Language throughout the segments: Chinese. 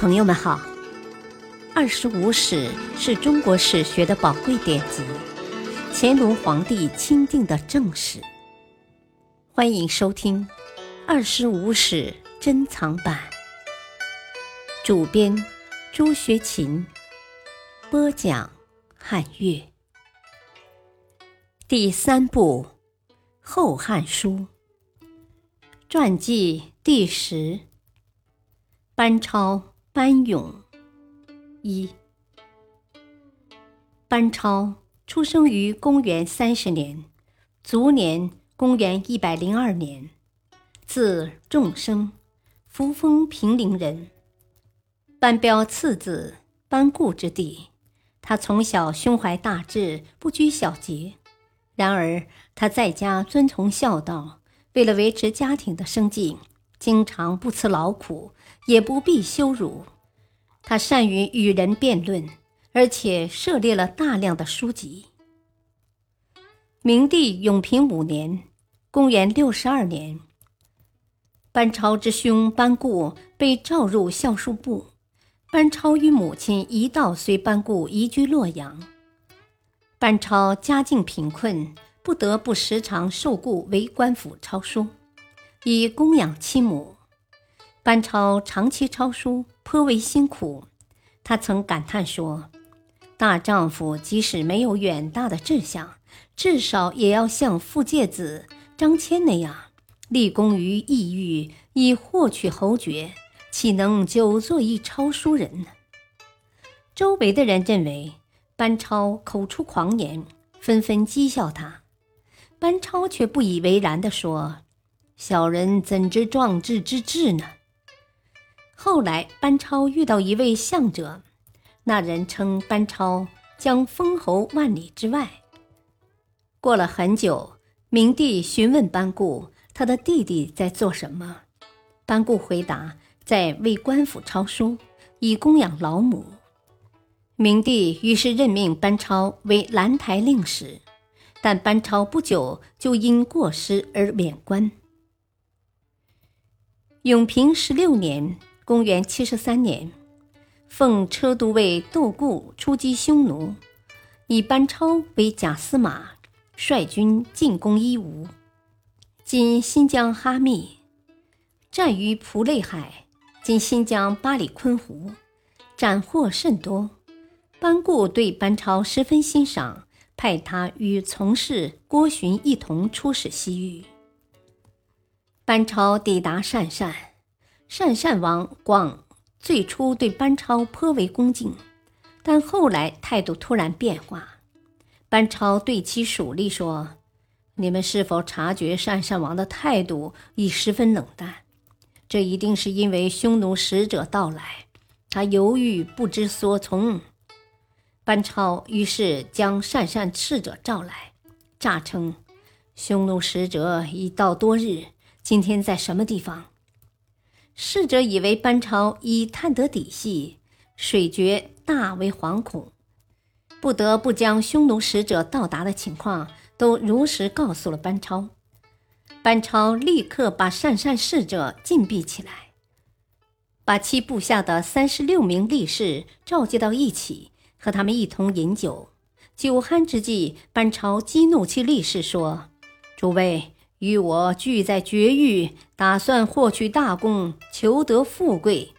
朋友们好，《二十五史》是中国史学的宝贵典籍，乾隆皇帝钦定的正史。欢迎收听《二十五史珍藏版》，主编朱学勤，播讲汉乐。第三部《后汉书》传记第十，班超。班勇，一。班超出生于公元三十年，卒年公元一百零二年，字仲生，扶风平陵人，班彪次子班固之弟。他从小胸怀大志，不拘小节。然而他在家遵从孝道，为了维持家庭的生计。经常不辞劳苦，也不必羞辱。他善于与人辩论，而且涉猎了大量的书籍。明帝永平五年（公元六十二年），班超之兄班固被召入校书部。班超与母亲一道随班固移居洛阳。班超家境贫困，不得不时常受雇为官府抄书。以供养妻母，班超长期抄书颇为辛苦。他曾感叹说：“大丈夫即使没有远大的志向，至少也要像傅介子、张骞那样立功于异域，以获取侯爵，岂能久做一抄书人呢？”周围的人认为班超口出狂言，纷纷讥笑他。班超却不以为然地说。小人怎知壮志之志呢？后来，班超遇到一位相者，那人称班超将封侯万里之外。过了很久，明帝询问班固，他的弟弟在做什么？班固回答，在为官府抄书，以供养老母。明帝于是任命班超为兰台令史，但班超不久就因过失而免官。永平十六年（公元七十三年），奉车都尉窦固出击匈奴，以班超为假司马，率军进攻伊吾（今新疆哈密），战于蒲类海（今新疆巴里坤湖），斩获甚多。班固对班超十分欣赏，派他与从事郭循一同出使西域。班超抵达鄯善，鄯善王广最初对班超颇为恭敬，但后来态度突然变化。班超对其属吏说：“你们是否察觉鄯善王的态度已十分冷淡？这一定是因为匈奴使者到来，他犹豫不知所从。”班超于是将鄯善使者召来，诈称：“匈奴使者已到多日。”今天在什么地方？侍者以为班超已探得底细，水觉大为惶恐，不得不将匈奴使者到达的情况都如实告诉了班超。班超立刻把鄯善侍者禁闭起来，把其部下的三十六名力士召集到一起，和他们一同饮酒。酒酣之际，班超激怒其力士说：“诸位。”与我聚在绝域，打算获取大功，求得富贵。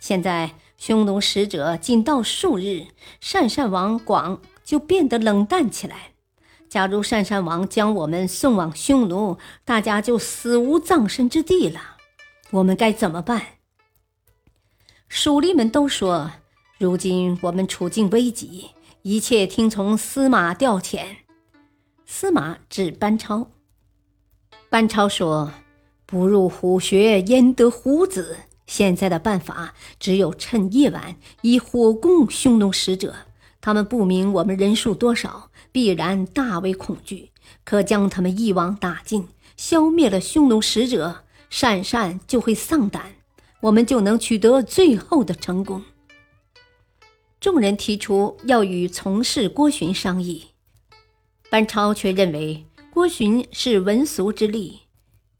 现在匈奴使者仅到数日，鄯善王广就变得冷淡起来。假如鄯善王将我们送往匈奴，大家就死无葬身之地了。我们该怎么办？蜀吏们都说：如今我们处境危急，一切听从司马调遣。司马指班超。班超说：“不入虎穴，焉得虎子？现在的办法只有趁夜晚以火攻匈奴使者。他们不明我们人数多少，必然大为恐惧。可将他们一网打尽，消灭了匈奴使者，鄯善就会丧胆，我们就能取得最后的成功。”众人提出要与从事郭循商议，班超却认为。郭循是文俗之吏，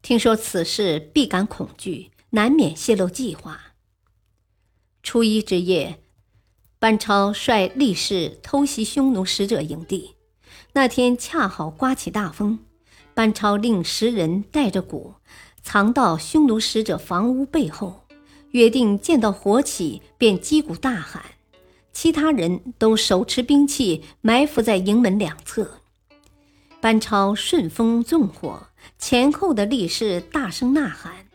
听说此事必感恐惧，难免泄露计划。初一之夜，班超率力士偷袭匈奴使者营地。那天恰好刮起大风，班超令十人带着鼓，藏到匈奴使者房屋背后，约定见到火起便击鼓大喊。其他人都手持兵器埋伏在营门两侧。班超顺风纵火，前后的力士大声呐喊，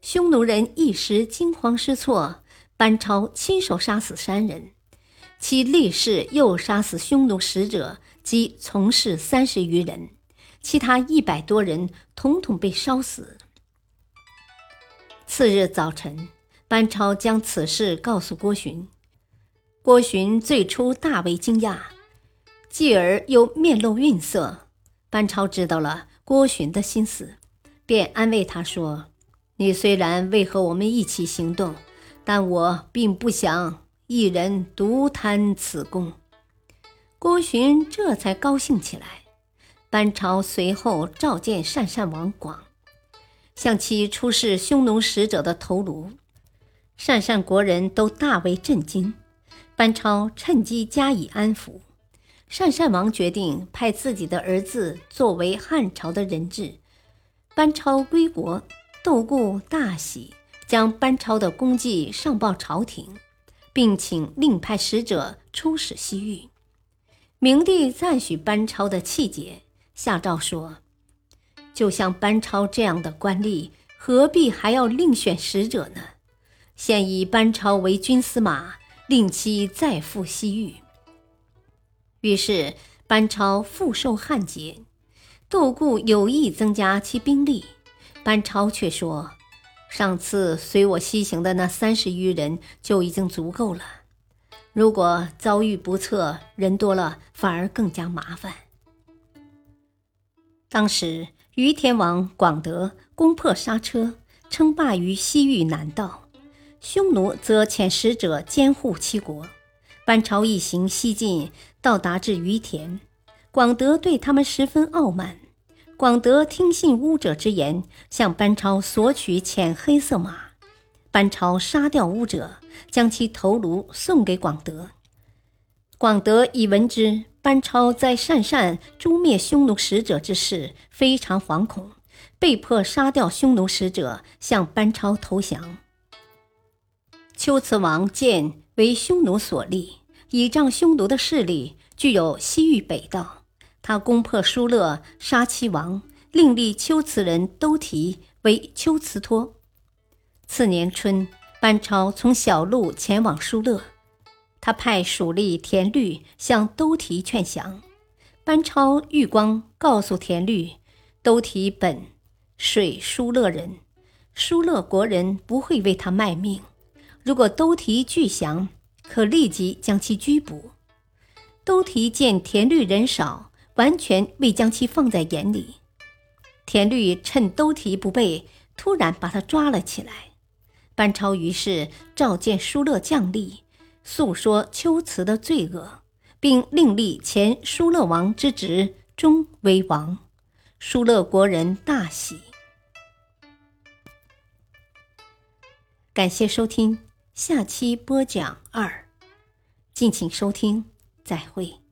匈奴人一时惊慌失措。班超亲手杀死三人，其力士又杀死匈奴使者及从事三十余人，其他一百多人统统被烧死。次日早晨，班超将此事告诉郭循，郭循最初大为惊讶，继而又面露愠色。班超知道了郭循的心思，便安慰他说：“你虽然未和我们一起行动。”但我并不想一人独贪此功。郭循这才高兴起来。班超随后召见鄯善王广，向其出示匈奴使者的头颅。鄯善国人都大为震惊。班超趁机加以安抚。鄯善王决定派自己的儿子作为汉朝的人质。班超归国，窦固大喜。将班超的功绩上报朝廷，并请另派使者出使西域。明帝赞许班超的气节，下诏说：“就像班超这样的官吏，何必还要另选使者呢？现以班超为军司马，令其再赴西域。”于是班超复受汉节。窦固有意增加其兵力，班超却说。上次随我西行的那三十余人就已经足够了。如果遭遇不测，人多了反而更加麻烦。当时于天王广德攻破沙车，称霸于西域南道；匈奴则遣使者监护七国。班超一行西进，到达至于田，广德对他们十分傲慢。广德听信巫者之言，向班超索取浅黑色马。班超杀掉巫者，将其头颅送给广德。广德已闻之班超在鄯善诛灭匈奴使者之事，非常惶恐，被迫杀掉匈奴使者，向班超投降。龟兹王见为匈奴所立，倚仗匈奴的势力，具有西域北道。他攻破疏勒，杀其王，另立龟兹人都提为龟兹托。次年春，班超从小路前往疏勒，他派属吏田律向都提劝降。班超玉光告诉田律，都提本水疏勒人，疏勒国人不会为他卖命。如果都提拒降，可立即将其拘捕。都提见田律人少。完全未将其放在眼里。田律趁都提不备，突然把他抓了起来。班超于是召见疏勒将吏，诉说秋辞的罪恶，并另立前疏勒王之侄中为王。疏勒国人大喜。感谢收听，下期播讲二，敬请收听，再会。